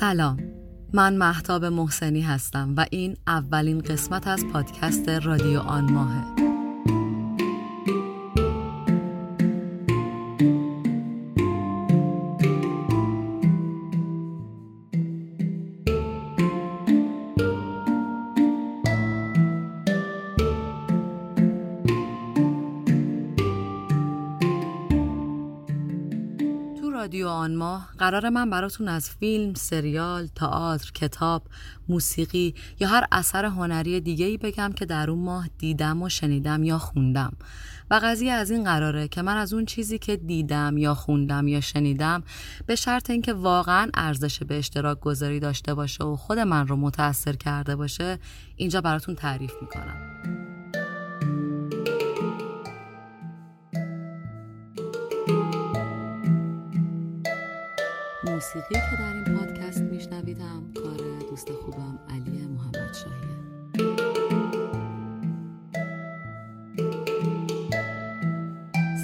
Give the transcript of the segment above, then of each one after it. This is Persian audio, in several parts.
سلام. من محتاب محسنی هستم و این اولین قسمت از پادکست رادیو آن ماهه. رادیو آن ماه. قرار من براتون از فیلم، سریال، تئاتر، کتاب، موسیقی یا هر اثر هنری دیگه ای بگم که در اون ماه دیدم و شنیدم یا خوندم. و قضیه از این قراره که من از اون چیزی که دیدم یا خوندم یا شنیدم به شرط اینکه واقعا ارزش به اشتراک گذاری داشته باشه و خود من رو متاثر کرده باشه اینجا براتون تعریف می‌کنم. موسیقی که در این پادکست میشنویدم کار دوست خوبم علی محمد شاهیه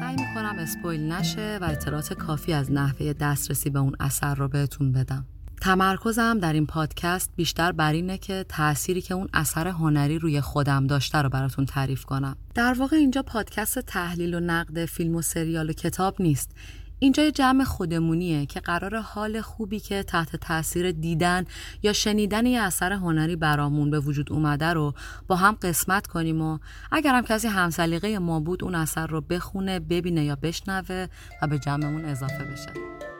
سعی می‌کنم اسپویل نشه و اطلاعات کافی از نحوه دسترسی به اون اثر رو بهتون بدم تمرکزم در این پادکست بیشتر بر اینه که تأثیری که اون اثر هنری روی خودم داشته رو براتون تعریف کنم. در واقع اینجا پادکست تحلیل و نقد فیلم و سریال و کتاب نیست. اینجا جمع خودمونیه که قرار حال خوبی که تحت تاثیر دیدن یا شنیدن یه اثر هنری برامون به وجود اومده رو با هم قسمت کنیم و اگر هم کسی همسلیقه ما بود اون اثر رو بخونه ببینه یا بشنوه و به جمعمون اضافه بشه.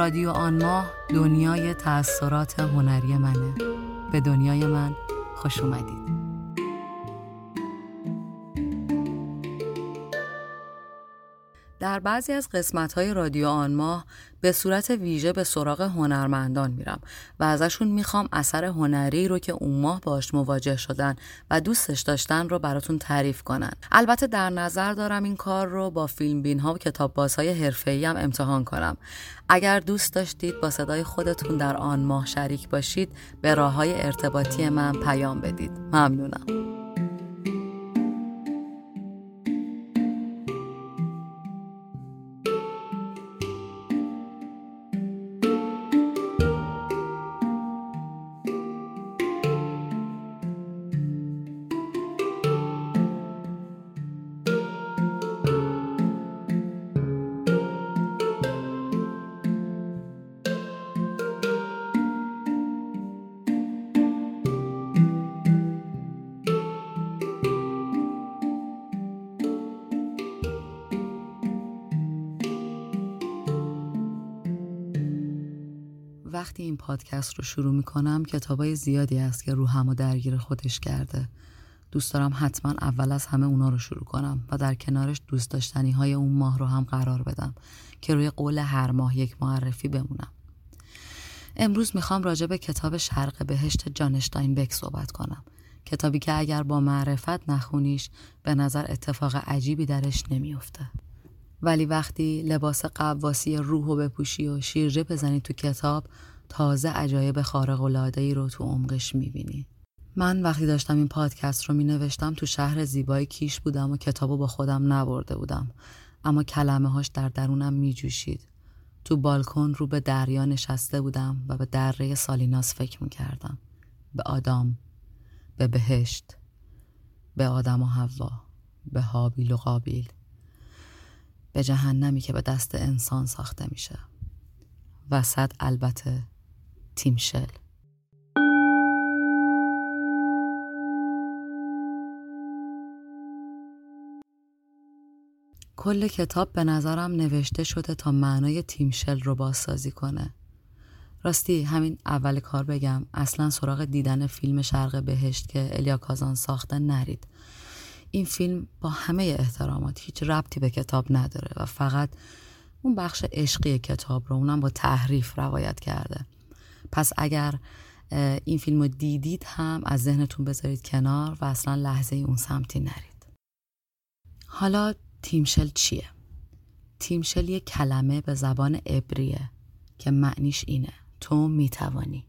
رادیو آن ماه دنیای تأثیرات هنری منه. به دنیای من خوش اومدید. در بعضی از قسمت های رادیو آن ماه به صورت ویژه به سراغ هنرمندان میرم و ازشون می‌خوام اثر هنری رو که اون ماه باش مواجه شدن و دوستش داشتن رو براتون تعریف کنن. البته در نظر دارم این کار رو با فیلم بین ها و کتاب بازهای حرفه‌ای هم امتحان کنم. اگر دوست داشتید با صدای خودتون در آن ماه شریک باشید به راه های ارتباطی من پیام بدید. ممنونم. وقتی این پادکست رو شروع می‌کنم کتابای زیادی هست که روحم و درگیر خودش کرده. دوست دارم حتما اول از همه اونا رو شروع کنم و در کنارش دوست داشتنی های اون ماه رو هم قرار بدم که روی قول هر ماه یک معرفی بمونم. امروز می‌خوام راجع به کتاب شرق بهشت جانشتاین بک صحبت کنم. کتابی که اگر با معرفت نخونیش به نظر اتفاق عجیبی درش نمیافته. ولی وقتی لباس قواسی روح و بپوشی و شیرجه بزنی تو کتاب تازه عجایب خارق ای رو تو عمقش می‌بینی من وقتی داشتم این پادکست رو می نوشتم تو شهر زیبای کیش بودم و کتابو با خودم نبرده بودم اما کلمه هاش در درونم می جوشید. تو بالکن رو به دریا نشسته بودم و به دره سالیناس فکر می کردم. به آدام به بهشت به آدم و حوا به هابیل و قابیل به جهنمی که به دست انسان ساخته میشه. وسط البته تیمشل کل کتاب به نظرم نوشته شده تا معنای تیمشل رو بازسازی کنه. راستی همین اول کار بگم. اصلا سراغ دیدن فیلم شرق بهشت که الیا کازان ساخته نرید. این فیلم با همه احترامات هیچ ربطی به کتاب نداره و فقط اون بخش عشقی کتاب رو اونم با تحریف روایت کرده. پس اگر این فیلم رو دیدید هم از ذهنتون بذارید کنار و اصلا لحظه اون سمتی نرید. حالا تیمشل چیه؟ تیمشل یه کلمه به زبان عبریه که معنیش اینه. تو می‌توانی.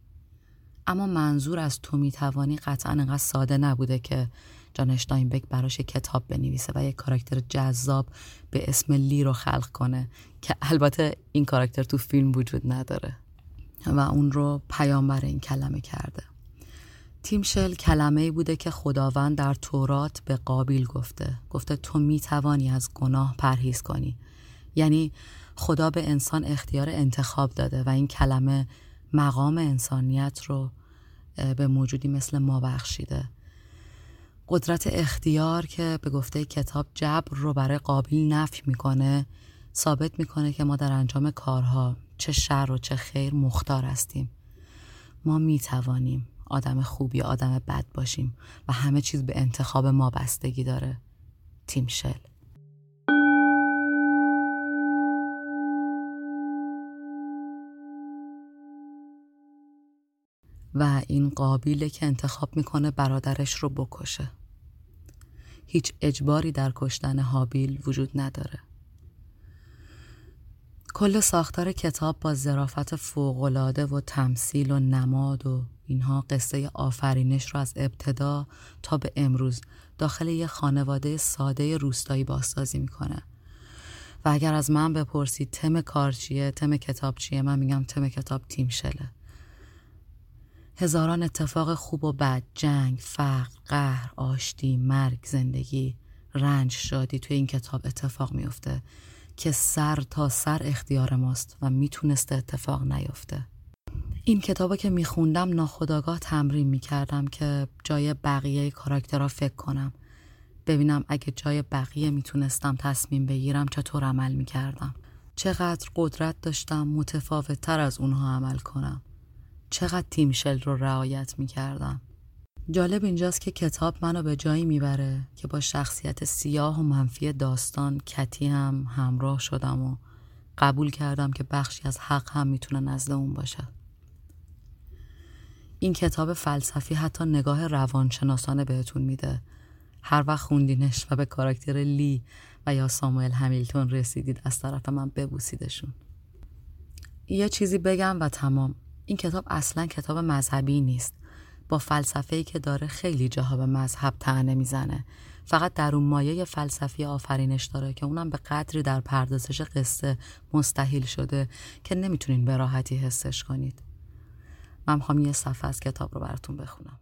اما منظور از تو می‌توانی قطعا انقدر ساده نبوده که جان بگ براش کتاب بنویسه و یک کاراکتر جذاب به اسم لی رو خلق کنه که البته این کاراکتر تو فیلم وجود نداره و اون رو پیامبر این کلمه کرده. تیمشل کلمه ای بوده که خداوند در تورات به قابیل گفته. گفته تو می توانی از گناه پرهیز کنی. یعنی خدا به انسان اختیار انتخاب داده و این کلمه مقام انسانیت رو به موجودی مثل ما بخشیده. قدرت اختیار که به گفته کتاب جبر رو برای قابل نفی می‌کنه ثابت می‌کنه که ما در انجام کارها چه شر و چه خیر مختار هستیم. ما می‌توانیم آدم خوب یا آدم بد باشیم و همه چیز به انتخاب ما بستگی داره. تیم شل. و این قابیله که انتخاب می‌کنه برادرش رو بکشه. هیچ اجباری در کشتن حابیل وجود نداره. کل ساختار کتاب با ظرافت فوقالعاده و تمثیل و نماد و اینها قصه آفرینش رو از ابتدا تا به امروز داخل یه خانواده ساده روستایی بازسازی می‌کنه. و اگر از من بپرسید تم کار چیه تم کتاب چیه من میگم تم کتاب تیم شله. هزاران اتفاق خوب و بد جنگ فقر قهر آشتی مرگ زندگی رنج شادی توی این کتاب اتفاق میفته که سر تا سر اختیار ماست و می‌تونسته اتفاق نیفته این کتابا که میخوندم ناخداگاه تمرین می‌کردم که جای بقیه کاراکترها فکر کنم. ببینم اگه جای بقیه می‌تونستم تصمیم بگیرم چطور عمل می‌کردم. چقدر قدرت داشتم متفاوت تر از اونها عمل کنم. چقدر تیمشل رو رعایت می‌کردم. جالب اینجاست که کتاب منو به جایی می‌بره که با شخصیت سیاه و منفی داستان کتی هم همراه شدم و قبول کردم که بخشی از حق هم می‌تونه نزد اون باشه. این کتاب فلسفی حتی نگاه روانشناسانه بهتون میده. هر وقت خوندینش و به کاراکتر لی و یا ساموئل همیلتون رسیدید از طرف من ببوسیدشون. یه چیزی بگم و تمام. این کتاب اصلا کتاب مذهبی نیست. با فلسفه‌ای که داره خیلی جاها به مذهب تنه می‌زنه. فقط در اون مایه فلسفی آفرینش داره که اونم به قدری در پردازش قصه مستحیل شده که نمی‌تونین به راحتی حسش کنید. من می‌خوام یه صفحه از کتاب رو براتون بخونم.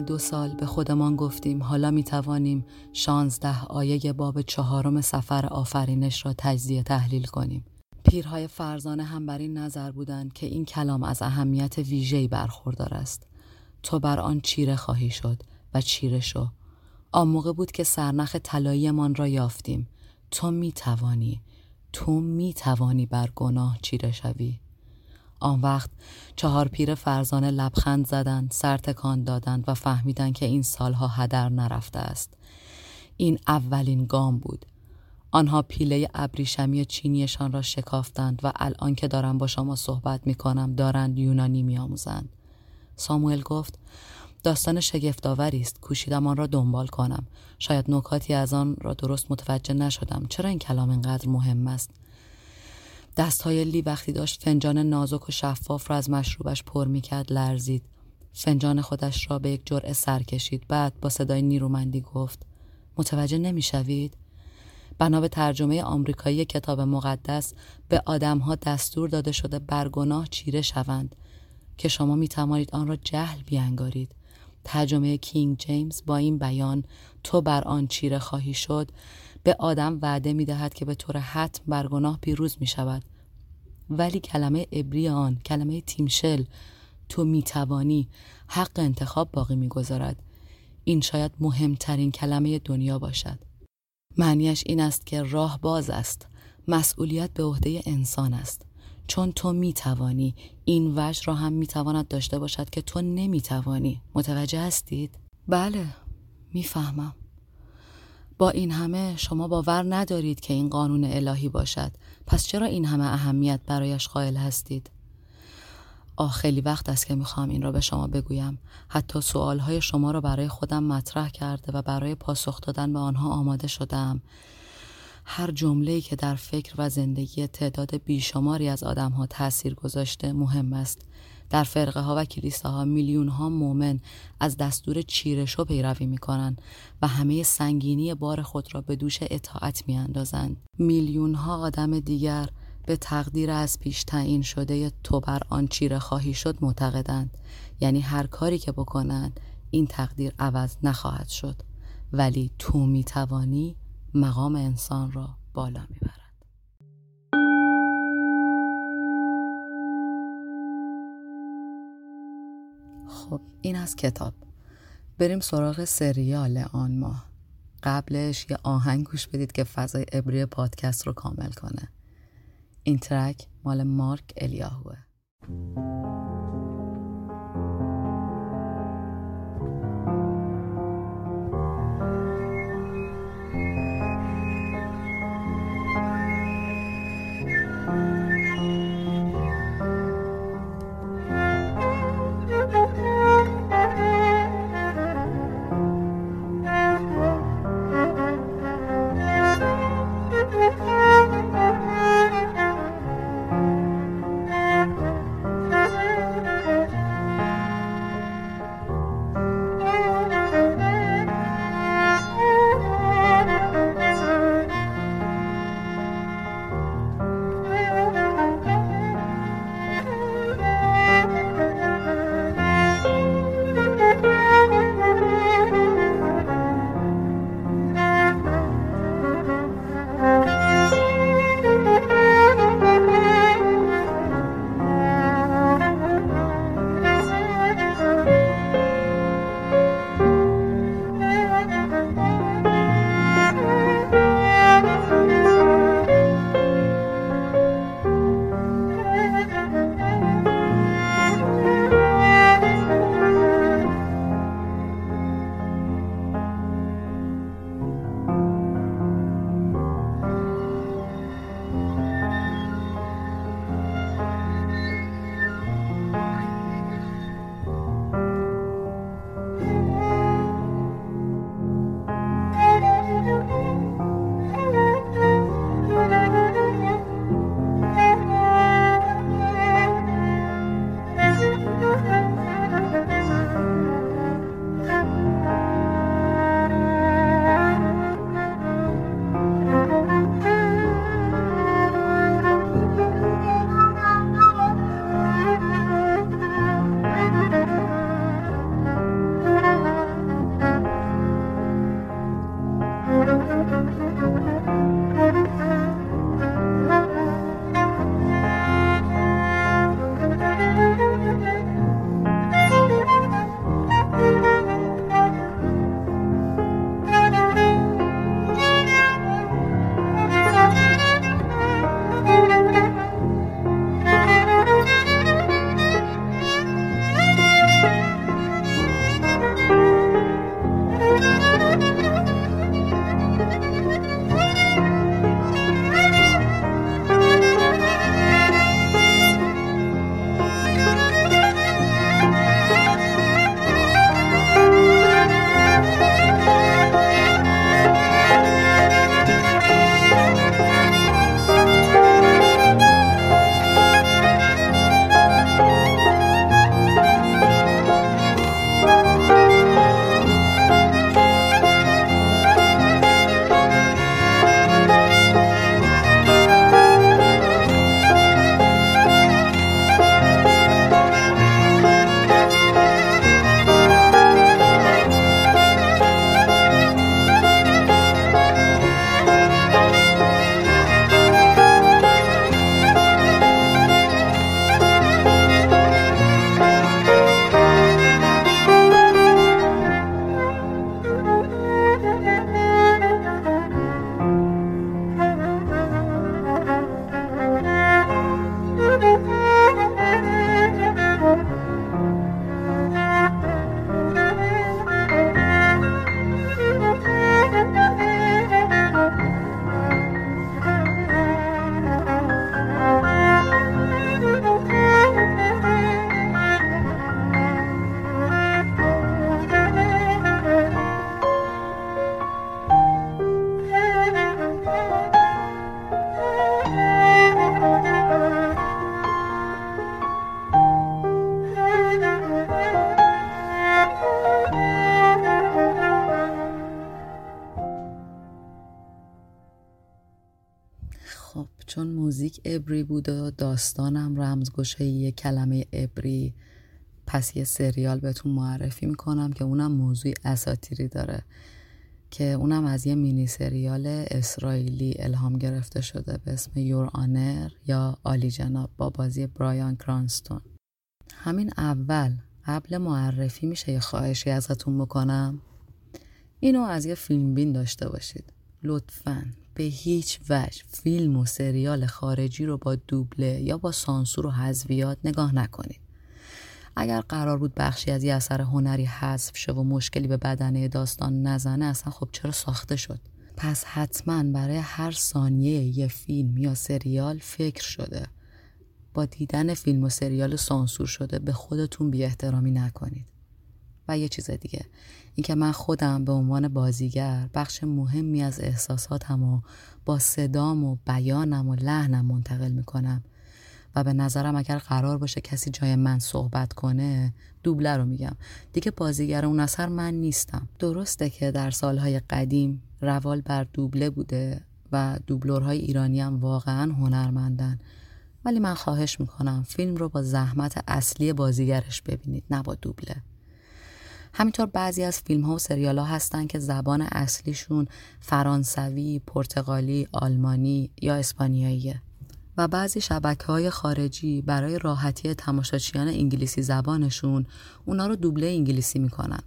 دو سال به خودمان گفتیم حالا می توانیم شانزده آیه باب چهارم سفر آفرینش را تجزیه تحلیل کنیم. پیرهای فرزانه هم بر این نظر بودند که این کلام از اهمیت ویژه‌ای برخوردار است. تو بر آن چیره خواهی شد و چیره شو. آن موقع بود که سرنخ طلاییمان را یافتیم. تو می توانی. تو می توانی بر گناه چیره شوی. آن وقت چهار پیر فرزانه لبخند زدند سر تکان دادند و فهمیدند که این سالها هدر نرفته است. این اولین گام بود. آنها پیله ابریشمی چینیشان را شکافتند و الان که دارم با شما صحبت می کنم دارند یونانی می آموزند. ساموئل گفت داستان شگفتآوری است کوشیدم آن را دنبال کنم. شاید نکاتی از آن را درست متوجه نشدم. چرا این کلام اینقدر مهم است؟ دستهای لی وقتی داشت فنجان نازک و شفاف را از مشروبش پر می‌کرد لرزید. فنجان خودش را به یک جرعه سر کشید. بعد با صدای نیرومندی گفت متوجه نمی‌شوید؟ بنا به ترجمه آمریکایی کتاب مقدس به آدمها دستور داده شده برگناه چیره شوند که شما می توانید آن را جهل بیانگارید. ترجمه کینگ جیمز با این بیان تو بر آن چیره خواهی شد به آدم وعده می دهد که به طور حتم بر گناه پیروز می شود. ولی کلمه عبری آن کلمه تیمشل تو می توانی حق انتخاب باقی می گذارد. این شاید مهمترین کلمه دنیا باشد. معنیش این است که راه باز است. مسئولیت به عهده انسان است. چون تو می توانی این وجه را هم می تواند داشته باشد که تو نمی توانی. متوجه هستید؟ بله. می‌فهمم. با این همه شما باور ندارید که این قانون الهی باشد. پس چرا این همه اهمیت برایش قائل هستید؟ آه خیلی وقت است که می‌خوام این را به شما بگویم. حتی سوالهای شما را برای خودم مطرح کرده و برای پاسخ دادن به آنها آماده شدم. هر جمله‌ای که در فکر و زندگی تعداد بیشماری از آدمها تاثیر گذاشته مهم است. در فرقه ها و کلیساها میلیون ها مؤمن از دستور چیرش و پیروی می کنند و همه سنگینی بار خود را به دوش اطاعت می اندازند. میلیون ها آدم دیگر به تقدیر از پیش تعیین شده تو بر آن چیره خواهی شد معتقدند. یعنی هر کاری که بکنند این تقدیر عوض نخواهد شد. ولی تو می توانی مقام انسان را بالا می‌برد خب این از کتاب. بریم سراغ سریال آن ماه. قبلش یه آهنگ گوش بدید که فضای ابری پادکست رو کامل کنه. این ترک مال مارک الیاهوه. موزیک ابری بود و داستانم رمزگشایی یه کلمه ابری. پس یه سریال بهتون معرفی می‌کنم که اونم موضوع اساتیری داره که اونم از یه مینی سریال اسرائیلی الهام گرفته شده به اسم یور آنر یا آلی جناب با بازی برایان کرانستون. همین اول قبل معرفی میشه یه خواهشی ازتون بکنم. اینو از یه فیلم بین داشته باشید. لطفا. به هیچ وجه فیلم و سریال خارجی رو با دوبله یا با سانسور و حذویات نگاه نکنید. اگر قرار بود بخشی از یه اثر هنری حذف شه و مشکلی به بدنه داستان نزنه اصلا خب چرا ساخته شد؟ پس حتما برای هر ثانیه یه فیلم یا سریال فکر شده. با دیدن فیلم و سریال سانسور شده به خودتون بی احترامی نکنید. و یه چیز دیگه. اینکه من خودم به عنوان بازیگر بخش مهمی از احساساتم و با صدام و بیانم و لحنم منتقل می‌کنم. و به نظرم اگر قرار باشه کسی جای من صحبت کنه دوبله رو میگم. دیگه بازیگر اون اثر من نیستم. درسته که در سالهای قدیم روال بر دوبله بوده و دوبلورهای ایرانی هم واقعا هنرمندن. ولی من خواهش می‌کنم فیلم رو با زحمت اصلی بازیگرش ببینید نه با دوبله. همینطور بعضی از فیلم ها و سریال ها هستن که زبان اصلیشون فرانسوی، پرتغالی، آلمانی یا اسپانیاییه. و بعضی شبکه های خارجی برای راحتی تماشاچیان انگلیسی زبانشون اونا رو دوبله انگلیسی می‌کنن.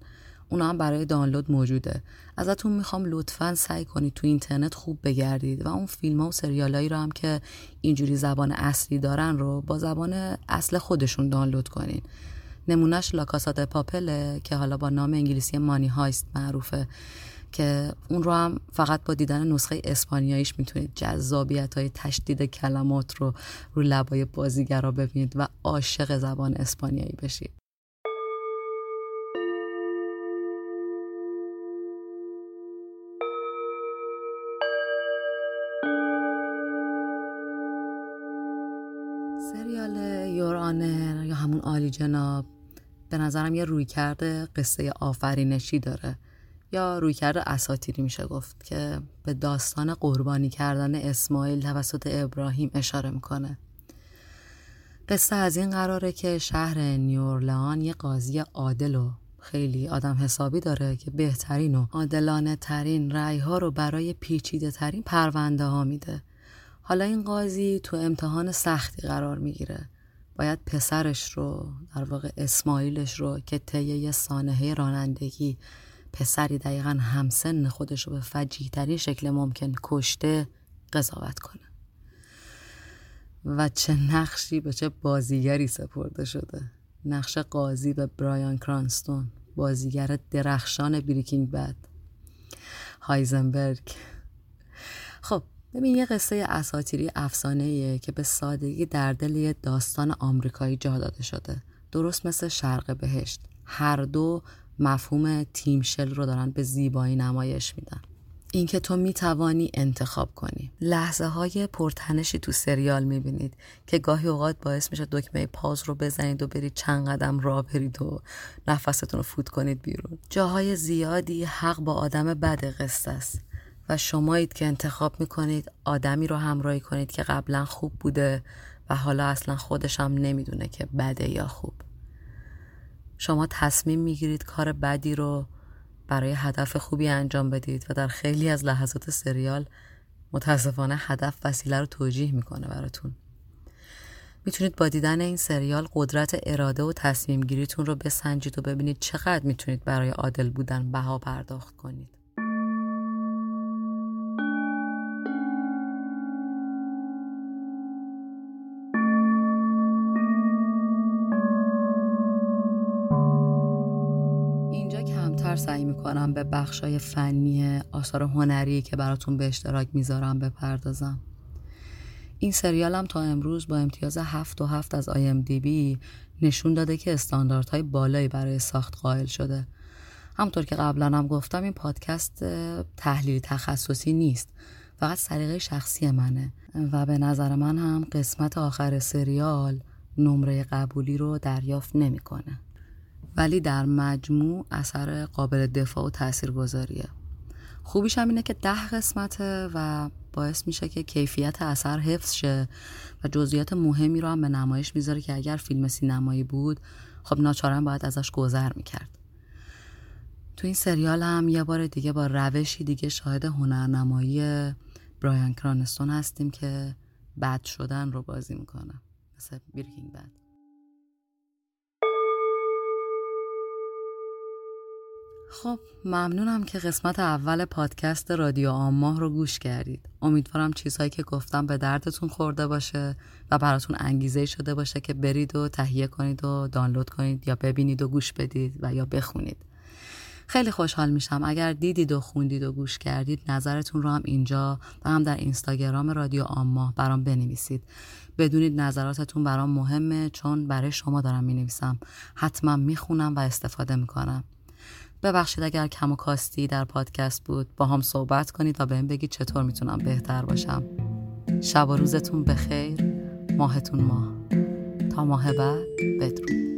اونا هم برای دانلود موجوده. ازتون می‌خوام لطفا سعی کنید تو اینترنت خوب بگردید و اون فیلم ها و سریالایی رو هم که اینجوری زبان اصلی دارن رو با زبان اصل خودشون دانلود کنین. نمونهش لاکاسات پاپله که حالا با نام انگلیسی مانی هایست معروفه که اون رو هم فقط با دیدن نسخه اسپانیاییش می‌تونید جذابیت های تشدید کلمات رو رو لبای بازیگرا ببینید و عاشق زبان اسپانیایی بشید. سریال یور آنر یا همون عالی جناب به نظرم یه روی کرده قصه آفرینشی داره. یا روی کرده اساتیری میشه گفت که به داستان قربانی کردن اسماعیل توسط ابراهیم اشاره می‌کنه. قصه از این قراره که شهر نیورلان یه قاضی عادل و خیلی آدم حسابی داره که بهترین و عادلانه ترین رعی ها رو برای پیچیده ترین پرونده ها میده. حالا این قاضی تو امتحان سختی قرار می‌گیره. باید پسرش رو در واقع اسماعیلش رو که طی یه سانحه رانندگی پسری دقیقا همسن خودش رو به فجیه شکل ممکن کشته قضاوت کنه. و چه نقشی به چه بازیگری سپرده شده. نقش قاضی به برایان کرانستون بازیگر درخشان بریکینگ بد هایزنبرگ. خب ببین یه قصه اساتیری افسانه‌ایه که به سادگی در دل یه داستان آمریکایی جا داده شده. درست مثل شرق بهشت. هر دو مفهوم تیمشل رو دارن به زیبایی نمایش میدن. اینکه تو می‌توانی انتخاب کنی. لحظه های پرتنشی تو سریال می‌بینید که گاهی اوقات باعث میشه دکمه پاز رو بزنید و برید چند قدم را برید و نفستون رو فوت کنید بیرون. جاهای زیادی حق با آدم بد قصه است. و شمایید که انتخاب می‌کنید آدمی رو همراهی کنید که قبلا خوب بوده و حالا اصلا خودش هم نمی‌دونه که بده یا خوب. شما تصمیم می‌گیرید کار بدی رو برای هدف خوبی انجام بدید و در خیلی از لحظات سریال متاسفانه هدف وسیله رو توجیه می‌کنه براتون. می‌تونید با دیدن این سریال قدرت اراده و تصمیم گیریتون رو بسنجید و ببینید چقدر می‌تونید برای عادل بودن بها پرداخت کنید. سعی می‌کنم به بخشای فنی آثار هنری که براتون به اشتراک می‌ذارم بپردازم این سریالم تا امروز با امتیاز هفت و هفت از بی نشون داده که استانداردهای بالایی برای ساخت قائل شده همطور که قبلا هم گفتم این پادکست تحلیل تخصصی نیست فقط سلیقه شخصی منه و به نظر من هم قسمت آخر سریال نمره قبولی رو دریافت نمی‌کنه. ولی در مجموع اثر قابل دفاع و تاثیر گذاریه خوبیش هم اینه که ده قسمته و باعث میشه که کیفیت اثر حفظ شه و جزئیات مهمی رو هم به نمایش می‌ذاره که اگر فیلم سینمایی بود خب ناچارن باید ازش گذر می‌کرد. تو این سریال هم یه بار دیگه با روشی دیگه شاهد هنرنمایی برایان کرانستون هستیم که بد شدن رو بازی می‌کنه. مثل بیرکینگ بد خب ممنونم که قسمت اول پادکست رادیو آماه رو گوش کردید. امیدوارم چیزهایی که گفتم به دردتون خورده باشه و براتون انگیزه شده باشه که برید و تهیه کنید و دانلود کنید یا ببینید و گوش بدید و یا بخونید. خیلی خوشحال میشم. اگر دیدید و خوندید و گوش کردید نظرتون رو هم اینجا و هم در اینستاگرام رادیو آماه برام بنویسید. بدونید نظراتتون برام مهمه چون برای شما دارم می‌نویسم. حتما می‌خونم و استفاده می‌کنم. ببخشید اگر کم و کاستی در پادکست بود با هم صحبت کنید و بهم بگید چطور می‌تونم بهتر باشم. شب و روزتون بخیر. ماهتون ماه. تا ماه بعد بدرود.